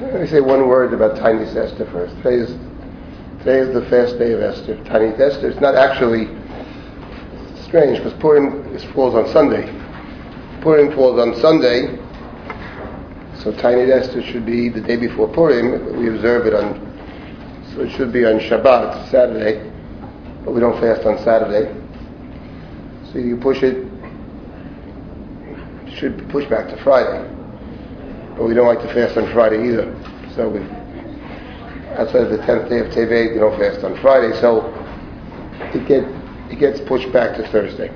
Let me say one word about Ta'anit Esther first. Today is, today is the fast day of Esther. Ta'anit Esther. It's not actually strange because Purim falls on Sunday. Purim falls on Sunday, so Ta'anit Esther should be the day before Purim. We observe it on, so it should be on Shabbat, Saturday, but we don't fast on Saturday. So you push it, should be pushed back to Friday. But we don't like to fast on Friday either. So we, outside of the 10th day of Tevet, we don't fast on Friday. So it, get, it gets pushed back to Thursday.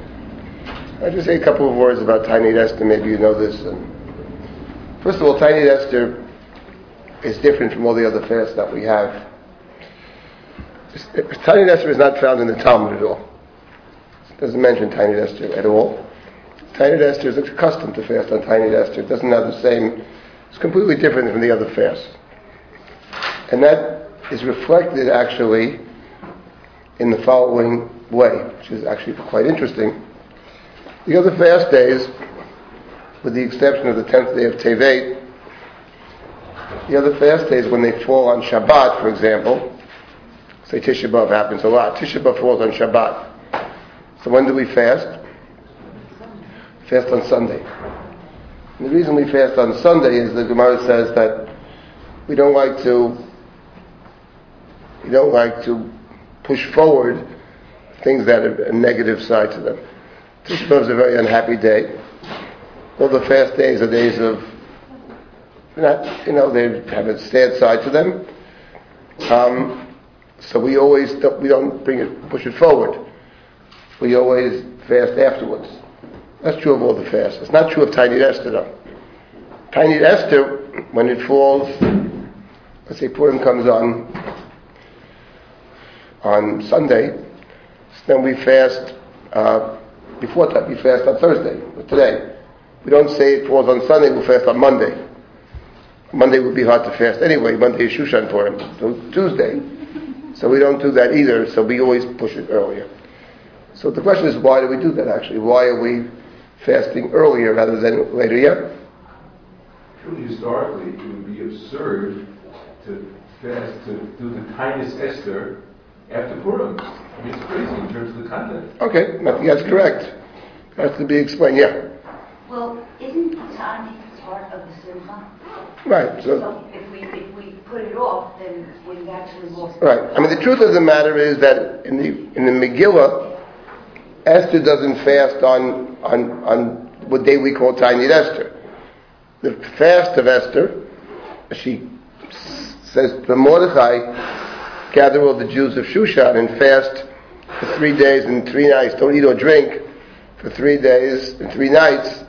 I'll just say a couple of words about Ta'anit Esther. Maybe you know this. And first of all, Ta'anit Esther is different from all the other fasts that we have. Ta'anit Esther is not found in the Talmud at all. It doesn't mention Ta'anit Esther at all. Tiny Esther is accustomed to fast on Ta'anit Esther. It doesn't have the same it's completely different from the other fasts. And that is reflected actually in the following way, which is actually quite interesting. The other fast days, with the exception of the 10th day of Tevet, the other fast days, when they fall on Shabbat, for example, say Tisha B'Av happens a lot. Tisha B'Av falls on Shabbat. So when do we fast? Fast on Sunday. And the reason we fast on Sunday is the Gemara says that we don't like to we don't like to push forward things that have a negative side to them. Tisha is a very unhappy day. All the fast days are days of not, you know, they have a sad side to them. Um, so we always don't, we don't bring it, push it forward. We always fast afterwards. That's true of all the fasts. It's not true of Ta'anit Esther though. Ta'anit Esther, when it falls, let's say Purim comes on on Sunday, then we fast uh, before that. We fast on Thursday, today. We don't say it falls on Sunday, we'll fast on Monday. Monday would be hard to fast anyway. Monday is Shushan Purim. So Tuesday. So we don't do that either, so we always push it earlier. So the question is, why do we do that actually? Why are we fasting earlier rather than later? Yeah? Truly, historically, it would be absurd to fast, to do the Ta'anit Esther after Purim. I mean, it's crazy in terms of the content. Okay, I think that's correct. That's to be explained, yeah. Well, isn't Tani part of the Simcha? Right, so, So if we, if we put it off, then we've actually lost. right. I mean, the truth of the matter is that in the, in the Megillah, Esther doesn't fast on, on, on what day we call Ta'anit Esther. The fast of Esther, she says to Mordechai, gather all the Jews of Shushan and fast for three days and three nights. Don't eat or drink for three days and three nights.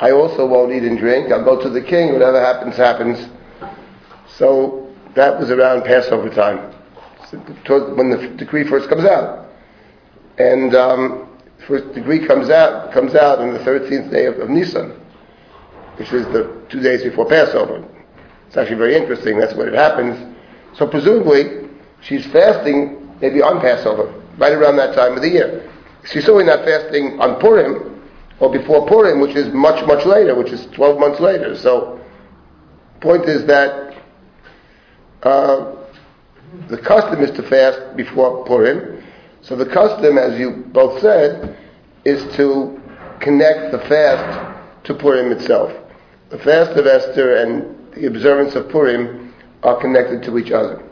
I also won't eat and drink. I'll go to the king. Whatever happens, happens. So that was around Passover time, when the decree first comes out. And um, first degree comes out comes out on the 13th day of, of Nisan, which is the two days before Passover. It's actually very interesting. That's when it happens. So presumably, she's fasting maybe on Passover, right around that time of the year. She's certainly not fasting on Purim or before Purim, which is much, much later, which is 12 months later. So, point is that uh, the custom is to fast before Purim. So the custom, as you both said, is to connect the fast to Purim itself. The fast of Esther and the observance of Purim are connected to each other.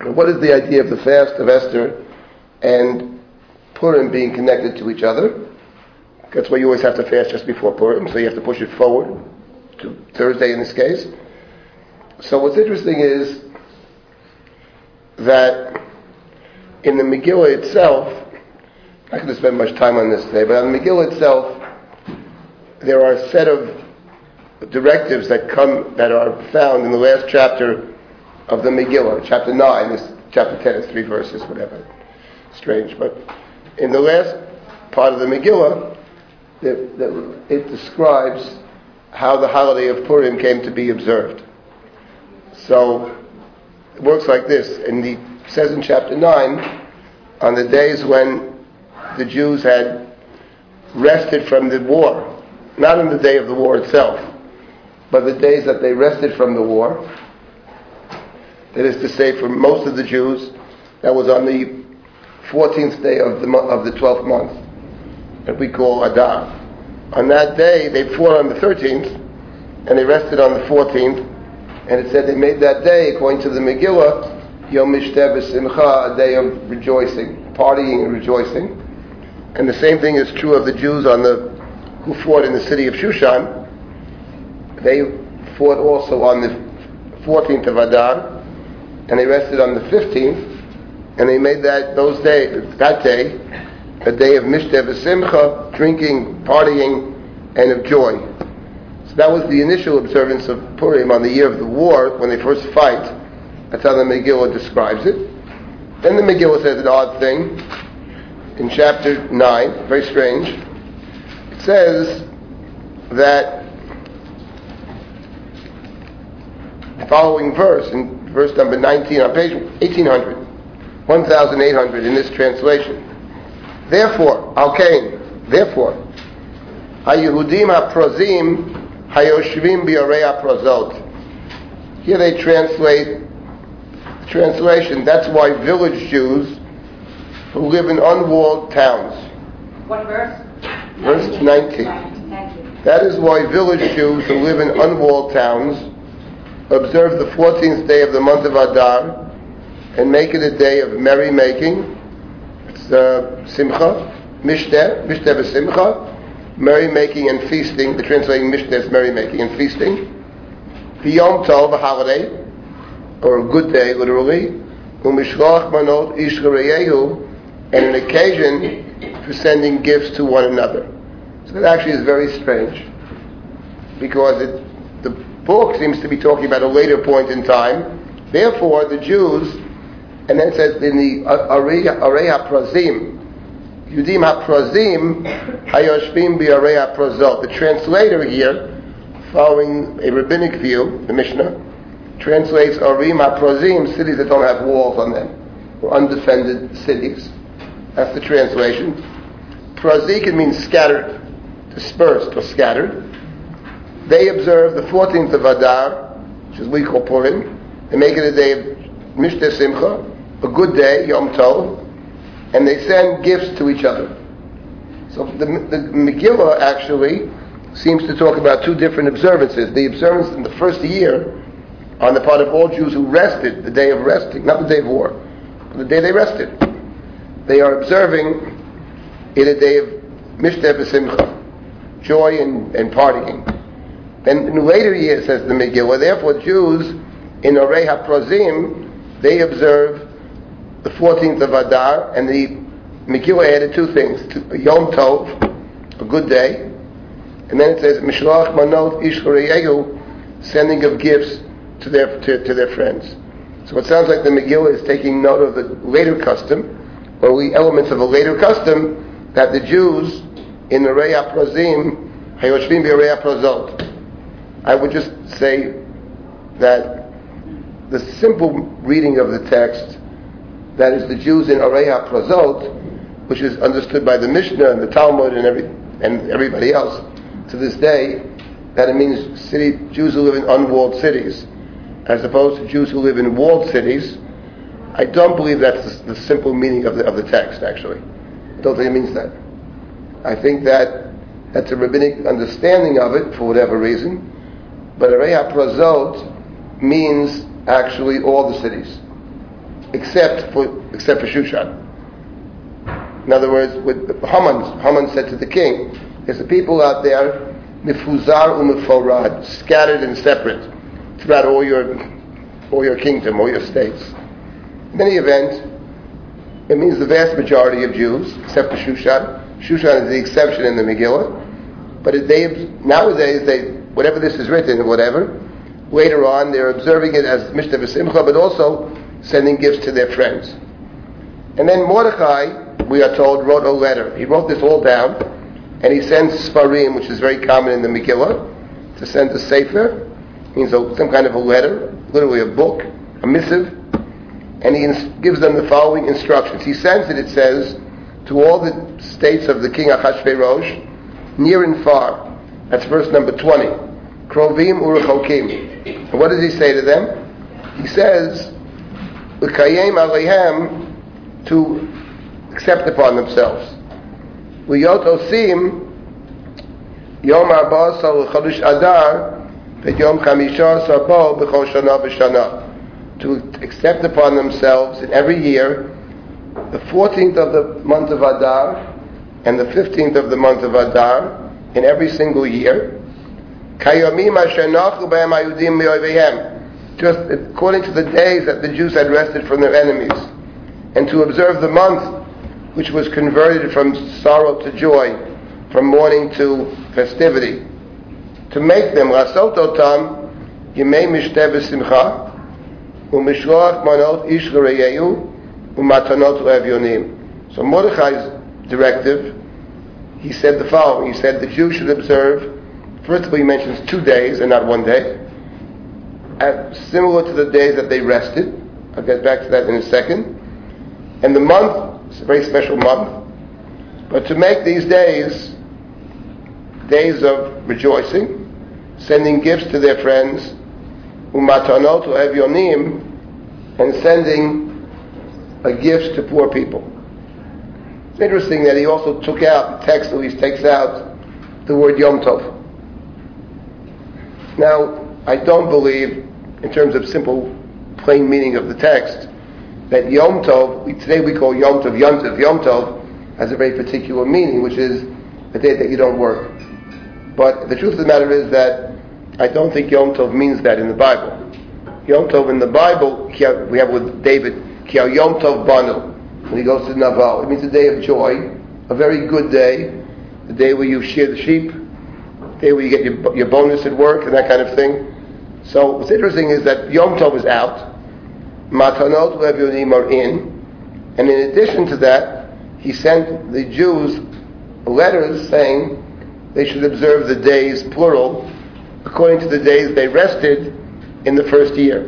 Now, what is the idea of the fast of Esther and Purim being connected to each other? That's why you always have to fast just before Purim, so you have to push it forward to Thursday in this case. So what's interesting is that in the Megillah itself, going to spend much time on this today, but on the Megillah itself, there are a set of directives that come that are found in the last chapter of the Megillah, chapter nine. This chapter ten is three verses, whatever. Strange, but in the last part of the Megillah, that, that it describes how the holiday of Purim came to be observed. So it works like this. And it says in chapter 9, on the days when the Jews had rested from the war, not on the day of the war itself, but the days that they rested from the war. That is to say, for most of the Jews, that was on the 14th day of the, of the 12th month, that we call Adar. On that day, they fought on the 13th, and they rested on the 14th, and it said they made that day, according to the Megillah, Yom Mishteh Simcha, a day of rejoicing, partying and rejoicing. And the same thing is true of the Jews on the who fought in the city of Shushan. They fought also on the 14th of Adar, and they rested on the 15th, and they made that those day that day a day of Mishteh Simcha, drinking, partying, and of joy. So that was the initial observance of Purim on the year of the war when they first fight. That's how the Megillah describes it. Then the Megillah says an odd thing in chapter 9, very strange. It says that the following verse, in verse number 19 on page 1800, 1800 in this translation. Therefore, Alkain, therefore, Hayehudim HaProzim Hayoshvim Biorei HaProzot. Here they translate, translation, that's why village Jews who live in unwalled towns. What verse? Verse 19. Thank you. That is why village Jews who live in unwalled towns observe the 14th day of the month of Adar and make it a day of merrymaking. It's uh, Simcha, Mishteh, Mishteh Simcha, merrymaking and feasting. The translating Mishteh is merrymaking and feasting. Yom Tov, a holiday, or a good day, literally. Umishloach manot and an occasion for sending gifts to one another. So that actually is very strange, because it, the book seems to be talking about a later point in time. Therefore, the Jews, and then it says in the Arei HaPrazim, Yudim HaPrazim, Hayoshvim Bi'arei HaPrazot. The translator here, following a rabbinic view, the Mishnah, translates Arim HaPrazim, cities that don't have walls on them, or undefended cities. That's the translation. Prazik means scattered, dispersed or scattered. They observe the 14th of Adar, which is we call Purim. They make it a day of Mishteh Simcha, a good day, Yom Tov, and they send gifts to each other. So the, the Megillah actually seems to talk about two different observances. The observance in the first year on the part of all Jews who rested, the day of resting, not the day of war, but the day they rested. They are observing in a day of Mishteh B'Simcha, joy and, and partying. Then in later years, says the Megillah, therefore Jews in Orei HaProzim, they observe the 14th of Adar, and the Megillah added two things, Yom Tov, a good day, and then it says, Mishloach Manot Ish sending of gifts to their, to, to their friends. So it sounds like the Megillah is taking note of the later custom, or the elements of a later custom, that the Jews in the Rei Prozim, Hayoshvim B'Rei Prozot. I would just say that the simple reading of the text, that is the Jews in Arei Prozot, which is understood by the Mishnah and the Talmud and every and everybody else to this day, that it means city Jews who live in unwalled cities, as opposed to Jews who live in walled cities. I don't believe that's the, the simple meaning of the of the text. Actually, I don't think it means that. I think that that's a rabbinic understanding of it for whatever reason. But Arei Prozot means actually all the cities, except for except for Shushan. In other words, with Haman, Haman said to the king, "There's the people out there, mifuzar u'miforad, scattered and separate throughout all your all your kingdom, all your states." In any event, it means the vast majority of Jews, except for Shushan. Shushan is the exception in the Megillah. But they, nowadays, they whatever this is written, whatever. Later on, they're observing it as Mishteh V'Simcha, but also sending gifts to their friends. And then Mordechai, we are told, wrote a letter. He wrote this all down, and he sends Sfarim, which is very common in the Megillah, to send a Sefer, means some kind of a letter, literally a book, a missive, and he ins- gives them the following instructions. He sends it, it says, to all the states of the king Achashverosh, near and far. That's verse number 20. Krovim Urechokim. And what does he say to them? He says, L'kayem aleihem, to accept upon themselves. L'yot osim Yom Arba Sal Adar To accept upon themselves in every year the 14th of the month of Adar and the 15th of the month of Adar in every single year. Just according to the days that the Jews had rested from their enemies. And to observe the month which was converted from sorrow to joy, from mourning to festivity. To make them, Otam, Yemei Mishteh V'Simcha, U'Mishloach Manot Ish U'Matanot Le'Evyonim. So Mordechai's directive, he said the following. He said the Jews should observe, first of all he mentions two days and not one day, similar to the days that they rested. I'll get back to that in a second. And the month, it's a very special month, but to make these days days of rejoicing, sending gifts to their friends, umatanot evyonim, and sending a gift to poor people. It's interesting that he also took out, the text at least takes out the word Yom Tov. Now, I don't believe, in terms of simple, plain meaning of the text, that Yom Tov, today we call Yom Tov Yom Tov. Yom Tov has a very particular meaning, which is a day that you don't work. But the truth of the matter is that I don't think Yom Tov means that in the Bible. Yom Tov in the Bible, we have with David, Yom Tov Banu, when he goes to Naval. It means a day of joy, a very good day, the day where you shear the sheep, the day where you get your, your bonus at work and that kind of thing. So what's interesting is that Yom Tov is out, Matanot Le'Evyonim are in, and in addition to that, he sent the Jews letters saying they should observe the days, plural, according to the days they rested in the first year.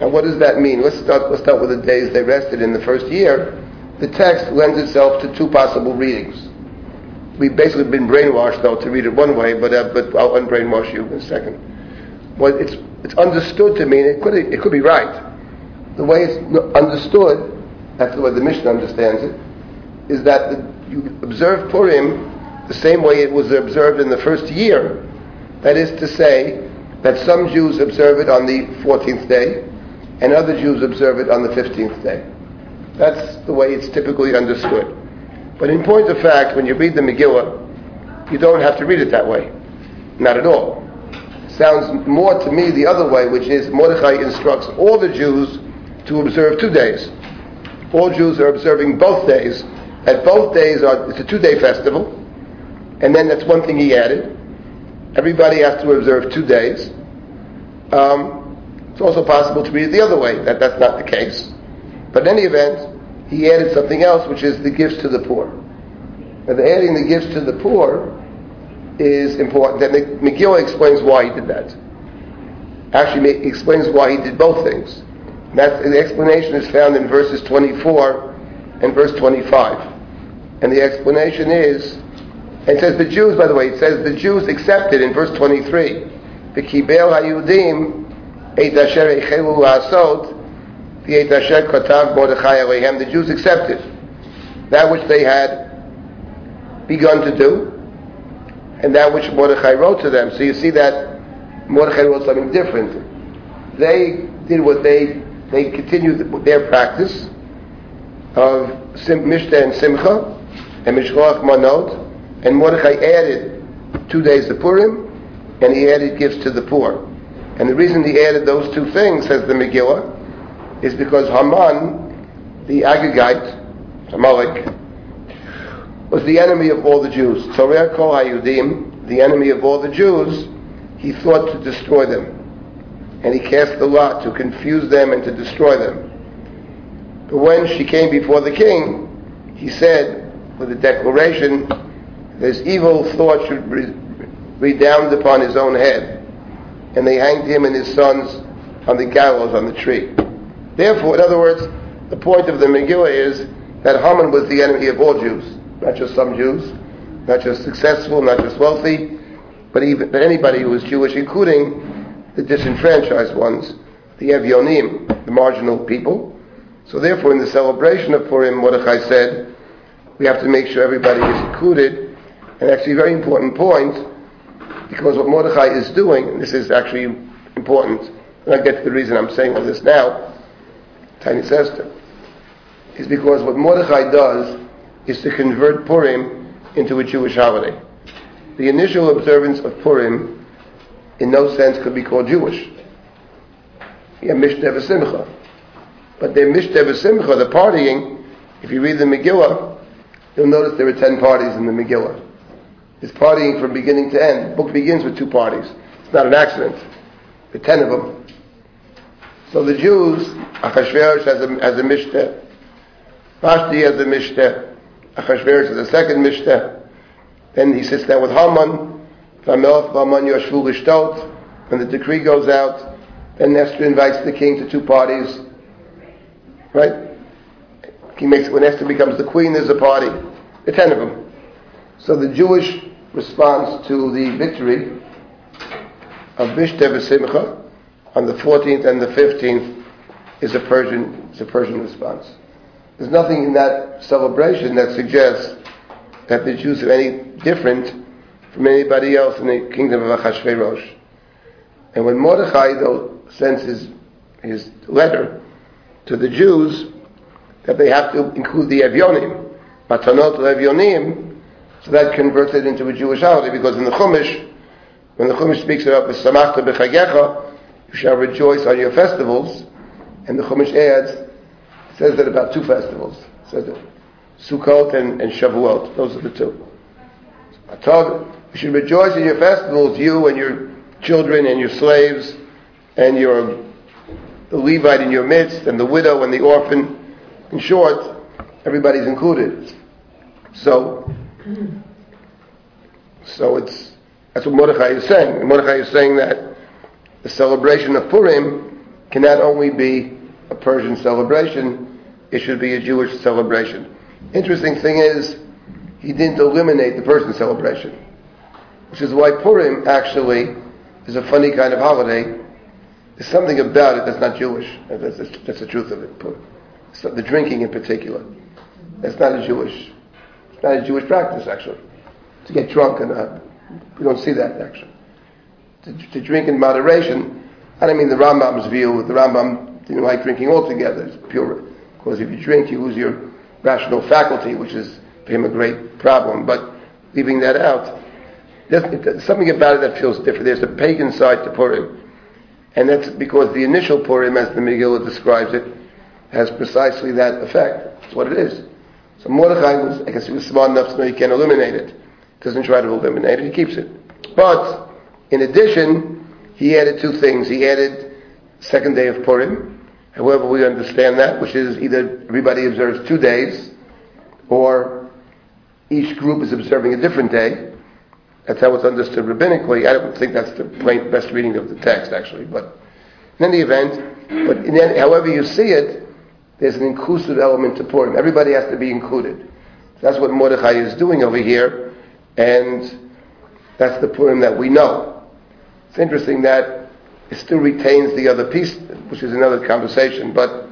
Now, what does that mean? Let's start, let's start with the days they rested in the first year. The text lends itself to two possible readings. We've basically been brainwashed, though, to read it one way, but, uh, but I'll unbrainwash you in a second. Well, it's, it's understood to mean, it could, it could be right. The way it's understood, that's the way the Mishnah understands it, is that the, you observe Purim the same way it was observed in the first year. That is to say, that some Jews observe it on the 14th day, and other Jews observe it on the 15th day. That's the way it's typically understood. But in point of fact, when you read the Megillah, you don't have to read it that way. Not at all. It sounds more to me the other way, which is Mordechai instructs all the Jews to observe two days. All Jews are observing both days. At both days are it's a two-day festival, and then that's one thing he added. Everybody has to observe two days. Um, it's also possible to read it the other way, that that's not the case. But in any event, he added something else, which is the gifts to the poor. And adding the gifts to the poor is important. That Megillah explains why he did that. Actually, he explains why he did both things. And that's, the explanation is found in verses 24 and verse 25. And the explanation is, it says the Jews, by the way, it says the Jews accepted in verse 23. the היהודים את אשר החלו לעשות ואת אשר כתב מרדכי The Jews accepted that which they had begun to do and that which Mordechai wrote to them. So you see that Mordechai wrote something different. They did what they, they continued their practice of Mishteh and Simcha and Mishloach Manot and Mordechai added two days of Purim, and he added gifts to the poor. And the reason he added those two things, says the Megillah, is because Haman, the Agagite, Amalek, was the enemy of all the Jews. Tzoreh Kol Hayudim, the enemy of all the Jews, he thought to destroy them. And he cast the lot to confuse them and to destroy them. But when she came before the king, he said, with a declaration, this evil thought should redound upon his own head and they hanged him and his sons on the gallows on the tree. Therefore, in other words, the point of the Megillah is that Haman was the enemy of all Jews, not just some Jews, not just successful, not just wealthy. but even but anybody who was Jewish, including the disenfranchised ones, the Evyonim, the marginal people. So therefore, in the celebration of Purim, Mordechai said, we have to make sure everybody is included. And actually, a very important point, because what Mordechai is doing, and this is actually important, and I'll get to the reason I'm saying all this now, Ta'anit Esther, is because what Mordechai does is to convert Purim into a Jewish holiday. The initial observance of Purim, in no sense, could be called Jewish. Yeah, Mishteh Simcha. But the Mishteh Simcha, the partying, if you read the Megillah, you'll notice there are ten parties in the Megillah. It's partying from beginning to end. The book begins with two parties. It's not an accident. Are ten of them. So the Jews, Achashverosh has a, has a Mishteh, Vashti has a Mishteh, Achashverosh has a second Mishteh, then he sits down with Haman, when the decree goes out, then Esther invites the king to two parties, right? He makes when Esther becomes the queen, there's a party. The ten of them. So the Jewish response to the victory of Bishte Simcha on the 14th and the 15th is a Persian, is a Persian response. There's nothing in that celebration that suggests that the Jews are any different from anybody else in the kingdom of Achashverosh. And when Mordechai, though, sends his, his letter to the Jews that they have to include the Evyonim, Matanot Evyonim, so that converts it into a Jewish holiday because in the Chumash, when the Chumash speaks about Samachta B'chagecha, you shall rejoice on your festivals, and the Chumash adds, says that about two festivals. It says that Sukkot and, and Shavuot, those are the two. So, you should rejoice in your festivals, you and your children and your slaves and your the Levite in your midst and the widow and the orphan. In short, everybody's included. So, so it's that's what Mordechai is saying. Mordechai is saying that the celebration of Purim cannot only be a Persian celebration, it should be a Jewish celebration. Interesting thing is, he didn't eliminate the Persian celebration, which is why Purim actually is a funny kind of holiday. There's something about it that's not Jewish. That's, that's, that's the truth of it. So the drinking in particular. That's not a Jewish, it's not a Jewish practice actually. To get drunk and uh, we don't see that actually. To, to, drink in moderation, I don't mean the Rambam's view. The Rambam didn't like drinking altogether. It's pure. Because if you drink, you lose your rational faculty, which is for him a great problem. But leaving that out, there's something about it that feels different. There's a pagan side to Purim. And that's because the initial Purim, as the Megillah describes it, has precisely that effect. That's what it is. So Mordechai was, I guess he was smart enough to know he can eliminate it. Doesn't try to eliminate it, he keeps it. But, in addition, he added two things. He added second day of Purim, however we understand that, which is either everybody observes two days, or each group is observing a different day. That's how it's understood rabbinically. I don't think that's the best reading of the text, actually. But in any event, but in any, however you see it, there's an inclusive element to Purim. Everybody has to be included. That's what Mordechai is doing over here, and that's the Purim that we know. It's interesting that it still retains the other piece, which is another conversation, but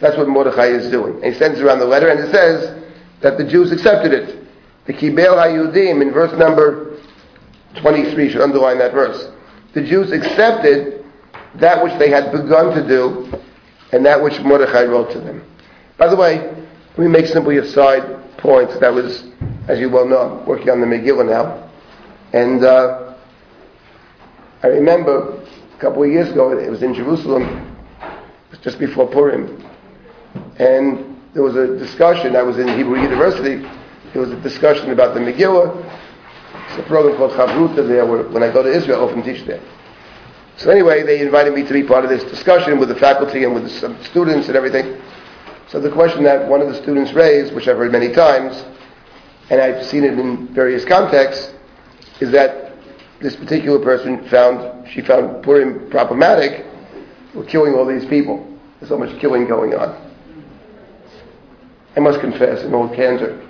that's what Mordechai is doing. And he sends around the letter, and it says that the Jews accepted it. The Kibel HaYudim in verse number 23 should underline that verse. The Jews accepted that which they had begun to do and that which Mordechai wrote to them. By the way, let me make simply a side point. That was, as you well know, working on the Megillah now. And uh, I remember a couple of years ago, it was in Jerusalem, just before Purim. And there was a discussion, I was in Hebrew University, there was a discussion about the Megillah, it's a program called Chavruta there, where when I go to Israel, I often teach there. So anyway, they invited me to be part of this discussion with the faculty and with some students and everything. So the question that one of the students raised, which I've heard many times, and I've seen it in various contexts, is that this particular person found, she found Purim problematic for killing all these people. There's so much killing going on. I must confess, in all candor,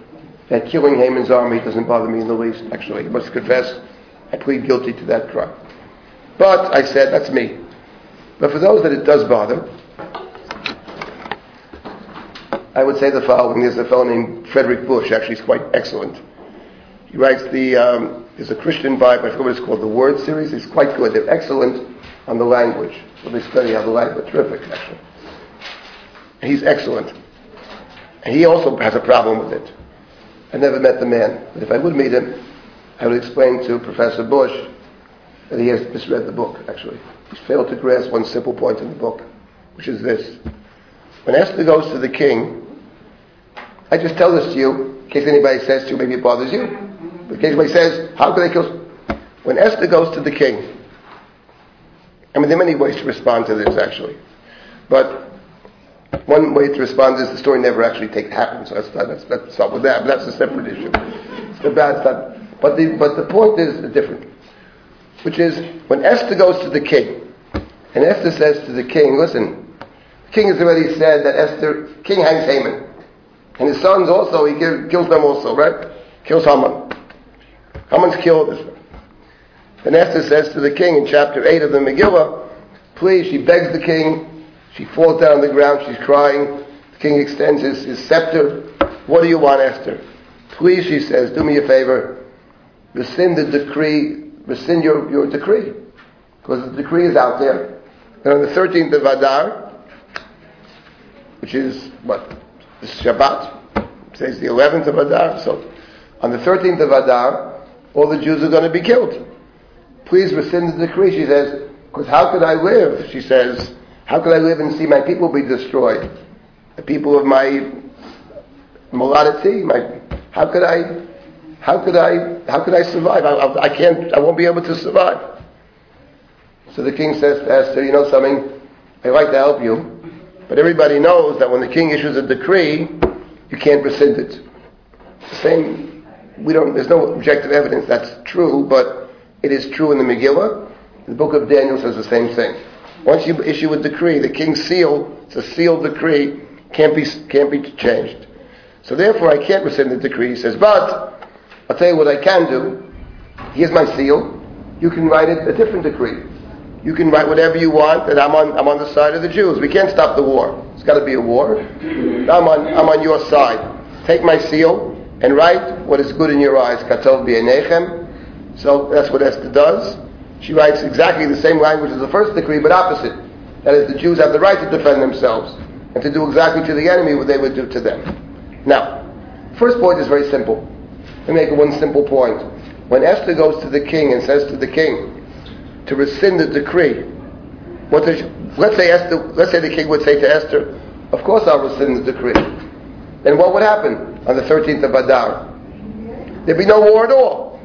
that killing Haman's army doesn't bother me in the least, actually. I must confess, I plead guilty to that crime. But I said, that's me. But for those that it does bother, I would say the following. There's a fellow named Frederic Bush, actually, he's quite excellent. He writes the, um, there's a Christian Bible, I forget what it's called, the Word series. It's quite good. They're excellent on the language. So they study how the language, terrific, actually. He's excellent. He also has a problem with it. I never met the man, but if I would meet him, I would explain to Professor Bush that he has misread the book, actually. He's failed to grasp one simple point in the book, which is this. When Esther goes to the king, I just tell this to you, in case anybody says to you, maybe it bothers you. But in case anybody says, how could they kill... When Esther goes to the king, I mean, there are many ways to respond to this, actually. But one way to respond is the story never actually take, happened, so that's not, that's, start with that, but that's a separate issue. It's the bad stuff. But the, but the point is different, which is when Esther goes to the king, and Esther says to the king, listen, the king has already said that Esther, king hangs Haman. And his sons also, he kills them also, right? Kills Haman. Haman's killed. Then Esther says to the king in chapter 8 of the Megillah, please, she begs the king, she falls down on the ground, she's crying. The king extends his, his scepter. What do you want, Esther? Please, she says, do me a favor. Rescind the decree, rescind your, your decree. Because the decree is out there. And on the 13th of Adar, which is, what, this Shabbat, says the 11th of Adar, so on the 13th of Adar, all the Jews are going to be killed. Please rescind the decree, she says, because how could I live, she says, how could I live and see my people be destroyed? The people of my Moladity, my, how could I, how could I, how could I survive? I, I, I can't, I won't be able to survive. So the king says to Esther, you know something, I'd like to help you, but everybody knows that when the king issues a decree, you can't rescind it. The same, we don't, there's no objective evidence that's true, but it is true in the Megillah. The book of Daniel says the same thing. Once you issue a decree, the king's seal, it's a sealed decree, can't be, can't be changed. So therefore I can't rescind the decree. He says, but I'll tell you what I can do. Here's my seal. You can write it, a different decree. You can write whatever you want, that I'm on, I'm on the side of the Jews. We can't stop the war. It's got to be a war. I'm on, I'm on your side. Take my seal and write what is good in your eyes. Katov b'yenechem. So that's what Esther does. She writes exactly the same language as the first decree, but opposite. That is, the Jews have the right to defend themselves and to do exactly to the enemy what they would do to them. Now, first point is very simple. Let me make one simple point. When Esther goes to the king and says to the king, to rescind the decree. What does, let's say Esther, let's say the king would say to Esther, "Of course I'll rescind the decree." Then what would happen on the 13th of Adar? There'd be no war at all.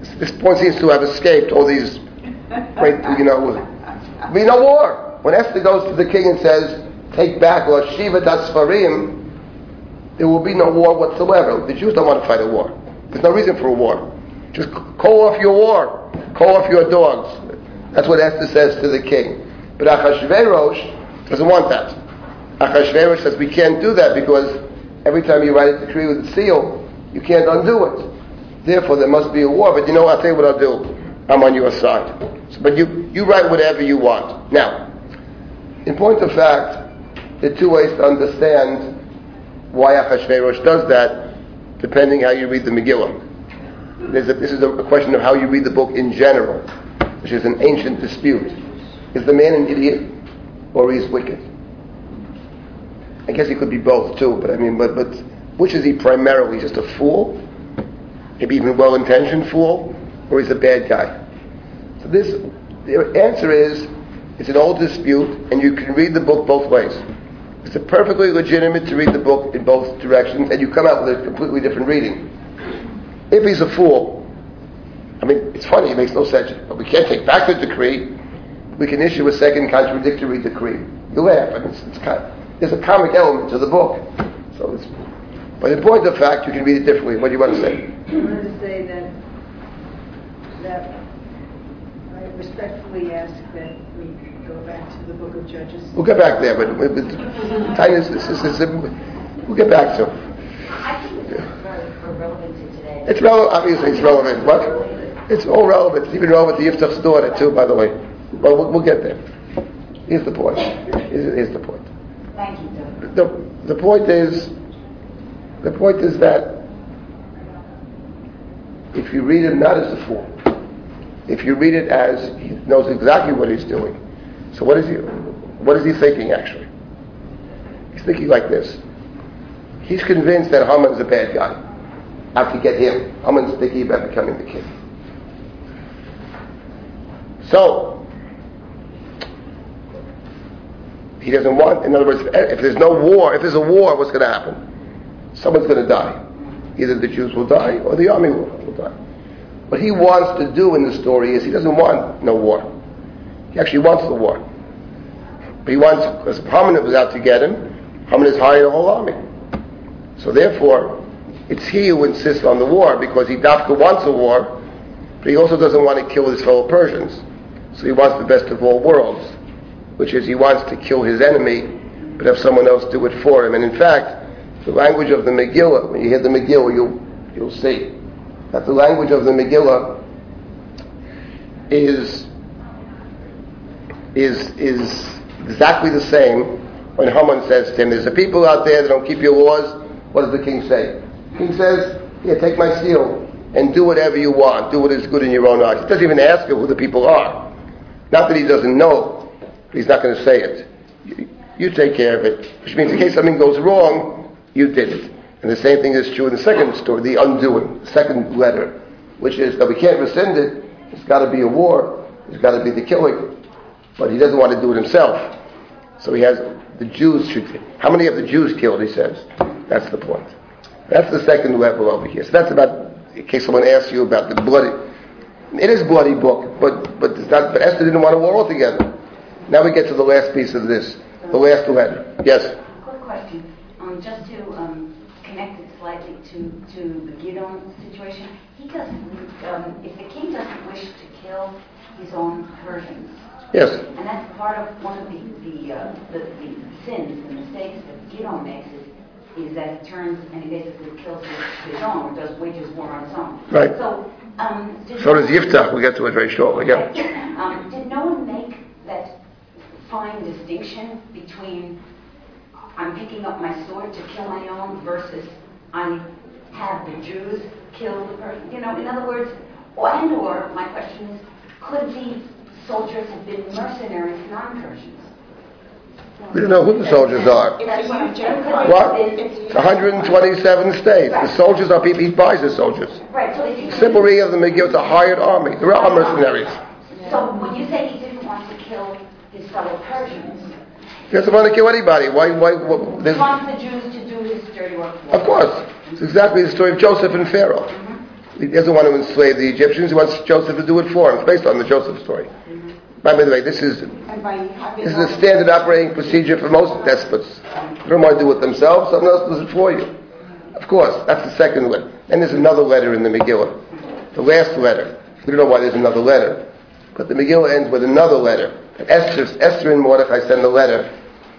This, this point seems to have escaped all these great, you know, there'd be no war. When Esther goes to the king and says, "Take back or Shiva Dasfarim," there will be no war whatsoever. The Jews don't want to fight a war. There's no reason for a war. Just call off your war. Call off your dogs. That's what Esther says to the king. But Achashverosh doesn't want that. Achashverosh says we can't do that because every time you write a decree with a seal, you can't undo it. Therefore, there must be a war. But you know, I'll tell you what I'll do. I'm on your side. So, but you, you write whatever you want. Now, in point of fact, there are two ways to understand why Achashverosh does that, depending how you read the Megillah. A, this is a question of how you read the book in general which is an ancient dispute. Is the man an idiot or he's wicked? I guess he could be both too, but I mean, but, but which is he primarily? Just a fool? Maybe even a well-intentioned fool? Or he's a bad guy? So this, the answer is, it's an old dispute, and you can read the book both ways. It's perfectly legitimate to read the book in both directions, and you come out with a completely different reading. If he's a fool, I mean, it's funny, it makes no sense. But we can't take back the decree. We can issue a second contradictory decree. You laugh. I it's, it's kind of, there's a comic element to the book. So it's, but in point of fact, you can read it differently. What do you want to say? I want to say that, that respectfully ask that we go back to the book of Judges. We'll get back there, but, but, but time is, is, is, is, we'll get back to I think it's relevant to today. It's relevant, obviously it's relevant. What? It's all relevant. It's even relevant to Yiftach's daughter too, by the way. But we'll, we'll get there. Here's the point. Here's, here's the point. Thank you, Doug. The, the point is, the point is that if you read it not as a fool, if you read it as he knows exactly what he's doing, so what is he, what is he thinking actually? He's thinking like this. He's convinced that Haman's a bad guy. How to get him? Haman's thinking about becoming the king. So, he doesn't want, in other words, if there's no war, if there's a war, what's going to happen? Someone's going to die. Either the Jews will die or the army will, will die. What he wants to do in the story is he doesn't want no war. He actually wants the war. But he wants, because Haman was out to get him, Haman is hiring a whole army. So therefore, it's he who insists on the war because he dafka wants a war, but he also doesn't want to kill his fellow Persians. So he wants the best of all worlds, which is he wants to kill his enemy, but have someone else do it for him. And in fact, the language of the Megillah, when you hear the Megillah, you'll, you'll see that the language of the Megillah is, is, is exactly the same when Haman says to him, there's a people out there that don't keep your laws, what does the king say? The king says, here, take my seal and do whatever you want. Do what is good in your own eyes. He doesn't even ask who the people are. Not that he doesn't know, he's not going to say it. You, you take care of it. Which means in case something goes wrong, you did it. And the same thing is true in the second story, the undoing, the second letter, which is that we can't rescind it. It's got to be a war. It's got to be the killing. But he doesn't want to do it himself. So he has the Jews should. How many of the Jews killed? He says. That's the point. That's the second level over here. So that's about. In case someone asks you about the bloody, it is bloody book, but but it's not. But Esther didn't want a war altogether. Now we get to the last piece of this, the last letter. Yes. Quick question, um, just to um, connect it slightly to, to the Gideon situation. He doesn't, um, if the king doesn't wish to kill his own Persians, Yes. and that's part of one of the the, uh, the, the sins, the mistakes that Gideon makes is, is that he turns and he basically kills his, his own, or does wages war on his own. Right. So, um, did So does Yiftach. We'll get to it very shortly. Yeah. um, did no one make that fine distinction between I'm picking up my sword to kill my own versus I have the Jews kill the person? You know, in other words, or, and or my question is, could these soldiers have been mercenaries, non-Persians? We don't know who the soldiers are. That's what I'm saying. Could they What? have been- It's 127 states. The soldiers are people. He buys the soldiers. Right. So if you Simple reading of the Megillah, it's a hired army. There are mercenaries. So when you say he didn't want to kill his fellow Persians, He doesn't want to kill anybody. Why? Why? what- he wants the Jews to do his dirty work. Of course. It's exactly the story of Joseph and Pharaoh. Mm-hmm. He doesn't want to enslave the Egyptians. He wants Joseph to do it for him. It's based on the Joseph story. Mm-hmm. By the way, this is this is a standard operating procedure for most despots. They don't want to do it themselves. Someone else does it for you. Of course, that's the second letter. And there's another letter in the Megillah. The last letter. We don't know why there's another letter. But the Megillah ends with another letter. Esther, Esther and Mordechai send a letter.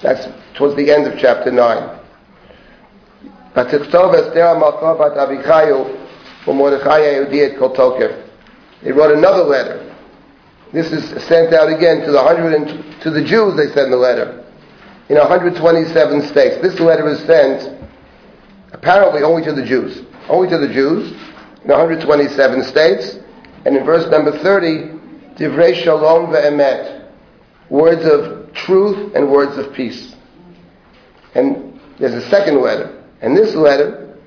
That's towards the end of chapter 9. ותכתוב אסתר המלכה בת אביחיו ומרדכי היהודי את כל תוקף. They wrote another letter. This is sent out again to the hundred and, to the Jews. They send the letter in 127 states. This letter is sent apparently only to the Jews, only to the Jews in 127 states. And in verse number 30, divrei shalom ve'emet, words of truth and words of peace. And there's a second letter, and this letter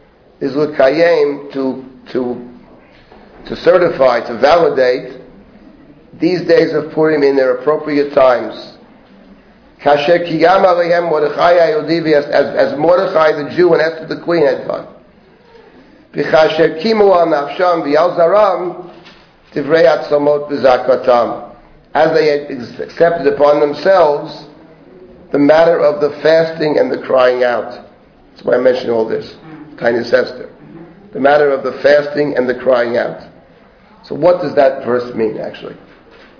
is l'kayem to to to certify, to validate these days of Purim in their appropriate times. Mordechai as, as Mordechai the Jew and Esther the queen had done. V'chasher kimu al nafsham v'yal zaram divrei atzamot v'zakatam. As they had accepted upon themselves the matter of the fasting and the crying out. That's why I mentioned all this. Mm-hmm. Ta'anit Esther. Mm-hmm. The matter of the fasting and the crying out. So what does that verse mean actually?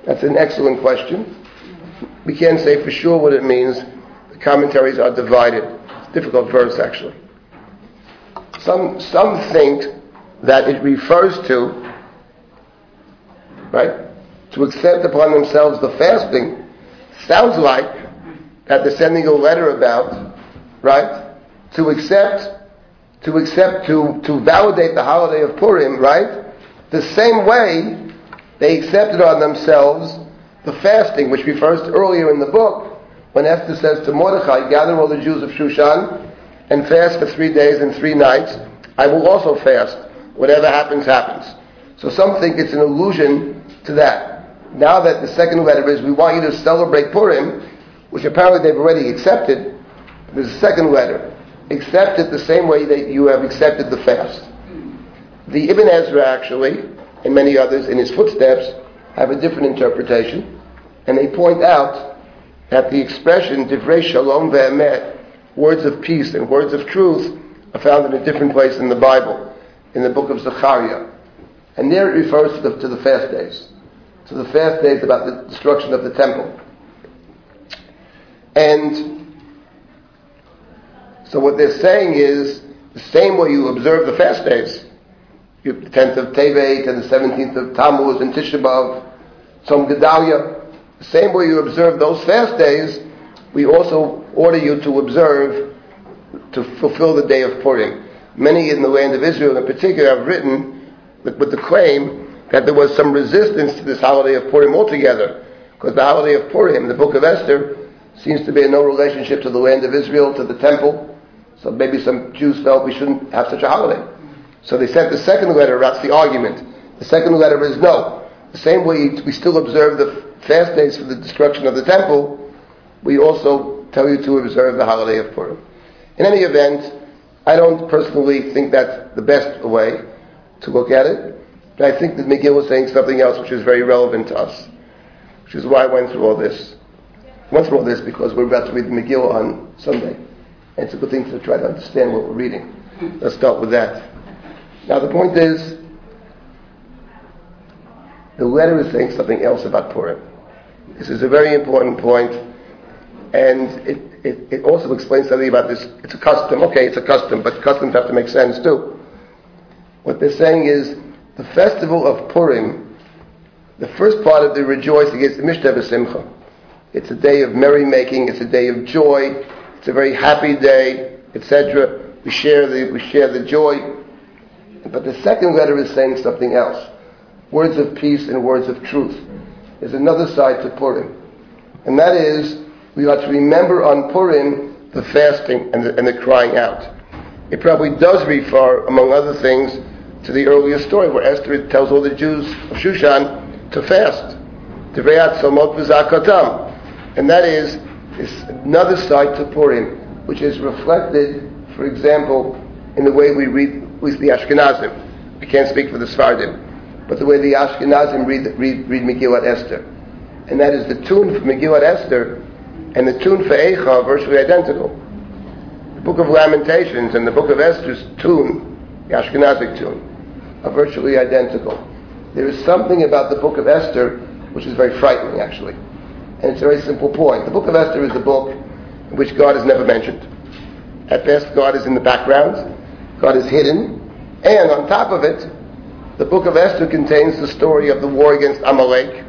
That's an excellent question. We can't say for sure what it means. The commentaries are divided. It's a difficult verse actually. Some some think that it refers to right? To accept upon themselves the fasting sounds like that they're sending a letter about, right? To accept, to accept, to, to validate the holiday of Purim, right? The same way they accepted on themselves the fasting, which refers to earlier in the book, when Esther says to Mordechai, gather all the Jews of Shushan and fast for three days and three nights. I will also fast. Whatever happens, happens. So some think it's an allusion to that. Now that the second letter is, we want you to celebrate Purim, which apparently they've already accepted, there's a second letter. Accept it the same way that you have accepted the fast. The Ibn Ezra actually, and many others in his footsteps, have a different interpretation, and they point out that the expression divrei shalom ve'emet, words of peace and words of truth, are found in a different place in the Bible, in the book of Zechariah. And there it refers to the, to the fast days, to the fast days about the destruction of the temple. And so what they're saying is the same way you observe the fast days, the 10th of Tevet and the 17th of Tammuz and Tisha B'Av, Tzom Gedalia, the same way you observe those fast days, we also order you to observe, to fulfill the day of Purim. Many in the land of Israel in particular have written with the claim that there was some resistance to this holiday of Purim altogether, because the holiday of Purim, the book of Esther, seems to be in no relationship to the land of Israel, to the temple. So maybe some Jews felt we shouldn't have such a holiday. So they sent the second letter, that's the argument. The second letter is no. The same way we still observe the fast days for the destruction of the temple, we also tell you to observe the holiday of Purim. In any event, I don't personally think that's the best way to look at it. But I think that Megillah is saying something else which is very relevant to us, which is why I went through all this. I went through all this because we're about to read Megillah on Sunday. And it's a good thing to try to understand what we're reading. Let's start with that. Now the point is, the letter is saying something else about Purim. This is a very important point, and it, it, it also explains something about this. It's a custom. Okay, it's a custom, but customs have to make sense too. What they're saying is the festival of Purim, the first part of the rejoicing is the Mishteh Simcha. It's a day of merrymaking, it's a day of joy, it's a very happy day, etc. We share the we share the joy. But the second letter is saying something else. Words of peace and words of truth. There's another side to Purim. And that is, we are to remember on Purim the fasting and the, and the crying out. It probably does refer, among other things, to the earlier story where Esther tells all the Jews of Shushan to fast. And that is, is another side to Purim, which is reflected, for example, in the way we read with the Ashkenazim. I can't speak for the Sephardim, but the way the Ashkenazim read, read, read Megillat Esther. And that is the tune for Megillat Esther and the tune for Eicha are virtually identical. The Book of Lamentations and the Book of Esther's tune, the Ashkenazic tune, are virtually identical. There is something about the Book of Esther which is very frightening, actually. And it's a very simple point. The Book of Esther is a book in which God is never mentioned. At best, God is in the background, God is hidden, and on top of it, the book of Esther contains the story of the war against Amalek.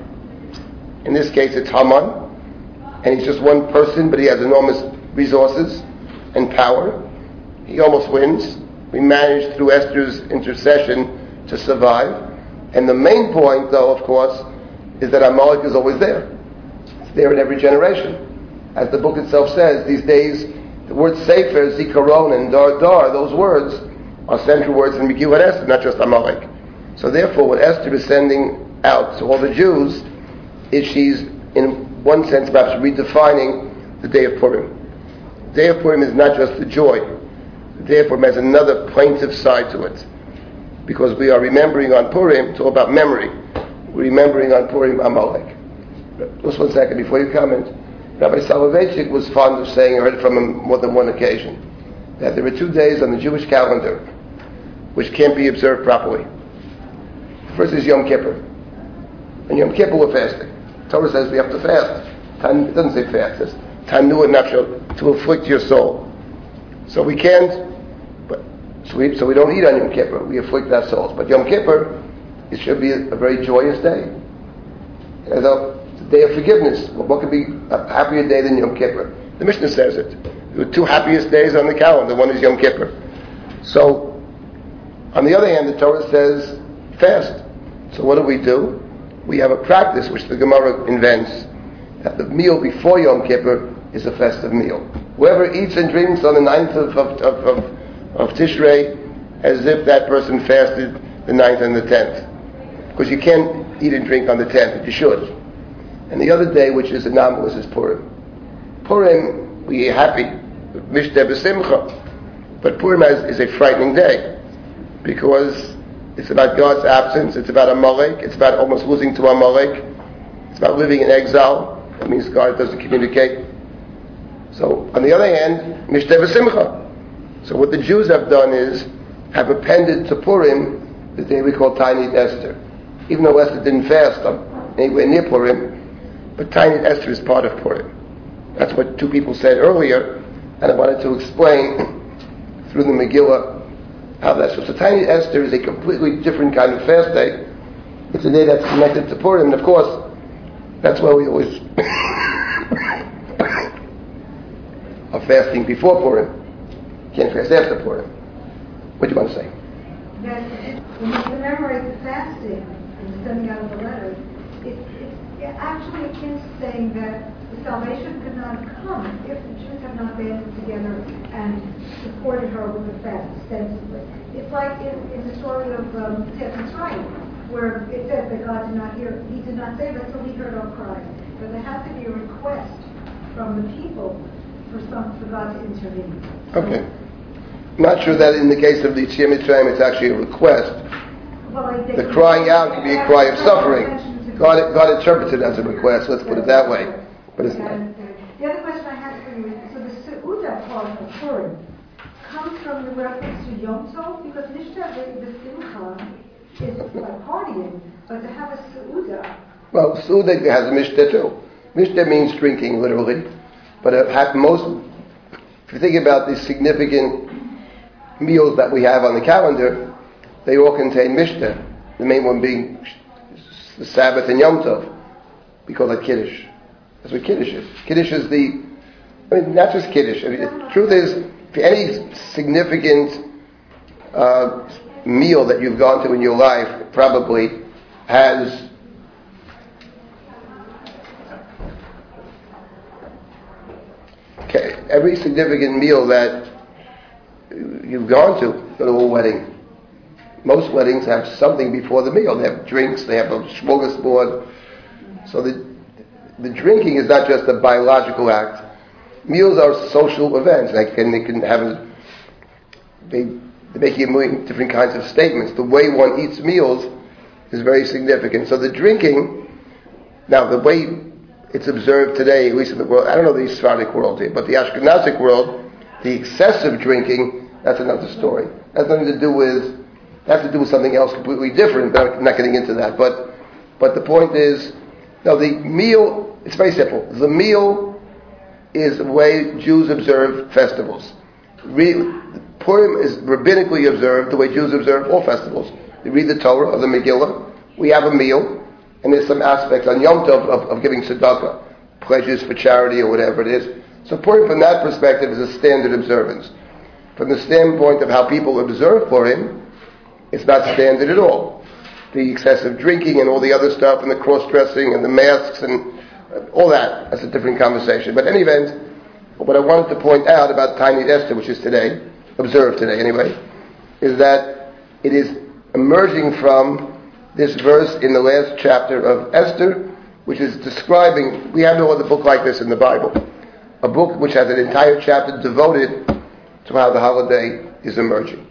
In this case, it's Haman, and he's just one person, but he has enormous resources and power. He almost wins. We managed through Esther's intercession to survive. And the main point, though, of course, is that Amalek is always there. It's there in every generation. As the book itself says, these days, the word Sefer, Zikaron, and Dar Dar, those words are central words in Megillat Esther, not just Amalek. So therefore, what Esther is sending out to all the Jews is she's, in one sense, perhaps redefining the day of Purim. The day of Purim is not just the joy. The day of Purim has another plaintive side to it. Because we are remembering on Purim, it's all about memory. We're remembering on Purim Amalek. Just one second before you comment. Rabbi Soloveitchik was fond of saying, I heard it from him more than one occasion, that there are two days on the Jewish calendar which can't be observed properly. The first is Yom Kippur. And Yom Kippur we're fasting. Torah says we have to fast. It doesn't say fast. It says tanu nafsho, to afflict your soul. So we can't, but, so we, don't eat on Yom Kippur. We afflict our souls. But Yom Kippur, it should be a, very joyous day. as a day of forgiveness. What could be a happier day than Yom Kippur? The Mishnah says it. There were two happiest days on the calendar. One is Yom Kippur. So, on the other hand, the Torah says fast. So what do we do? We have a practice which the Gemara invents that the meal before Yom Kippur is a festive meal. Whoever eats and drinks on the 9th of, of, of, of, of Tishrei, as if that person fasted the 9th and the 10th. Because you can't eat and drink on the 10th, but you should. And the other day, which is anomalous, is Purim. Purim, we are happy, Mishteh V'Simcha. But Purim is, is a frightening day because it's about God's absence, it's about Amalek, it's about almost losing to Amalek, it's about living in exile. That means God doesn't communicate. So, on the other hand, Mishteh V'Simcha. So what the Jews have done is have appended to Purim the day we call Ta'anit Esther. Even though Esther didn't fast on anywhere near Purim, but Ta'anit Esther is part of Purim. That's what two people said earlier, and I wanted to explain through the Megillah how that's. So Ta'anit Esther is a completely different kind of fast day. It's a day that's connected to Purim, and of course, that's why we always are fasting before Purim. Can't fast after Purim. What do you want to say? That when you commemorate the fasting and the sending out of the letters, it, it actually akin to saying that the salvation could not have come if the Jews had not banded together and supported her with the fast extensively. It's like in, in the story of um, Mitzrayim, where it says that God did not hear, He did not save us until He heard our cry. But there has to be a request from the people for some for God to intervene. Okay. Not sure that in the case of the Yetziat Mitzrayim it's actually a request. Well, I think The crying out could be a cry of suffering. God, God interprets it as a request, let's put it that way. But it's not. The other question I had for you is, so the Seudah part of Purim comes from the reference to Yom Tov, because Mishteh, the, the Simcha, is like partying, but to have a Seudah, Well, Seudah has a too. Mishteh means drinking, literally. But it most, if you think about the significant meals that we have on the calendar, they all contain Mishteh. The main one being the Sabbath and Yom Tov. We call that Kiddush. That's what Kiddush is. Kiddush is the, I mean, not just Kiddush. I mean, the truth is, if any significant uh, meal that you've gone to in your life probably has Okay, every significant meal that you've gone to, go to a wedding. Most weddings have something before the meal. They have drinks, they have a smorgasbord. So the, the drinking is not just a biological act. Meals are social events. They can, they can have, a, they, they make a million different kinds of statements. The way one eats meals is very significant. So the drinking, now the way it's observed today, at least in the world, I don't know the Sephardic world here, but the Ashkenazic world, the excessive drinking, that's another story. That's nothing to do with, that has to do with something else completely different, but I'm not getting into that. But, but the point is, no, the meal, it's very simple. The meal is the way Jews observe festivals. Purim is rabbinically observed the way Jews observe all festivals. They read the Torah or the Megillah, we have a meal, and there's some aspects on Yom Tov of, of giving tzedakah, pledges for charity or whatever it is. So Purim from that perspective is a standard observance. From the standpoint of how people observe Purim, it's not standard at all. The excessive drinking and all the other stuff and the cross-dressing and the masks and uh, all that, that's a different conversation. But in any event, what I wanted to point out about Ta'anit Esther, which is today, observed today anyway, is that it is emerging from this verse in the last chapter of Esther, which is describing, we have no other book like this in the Bible. A book which has an entire chapter devoted to how the holiday is emerging.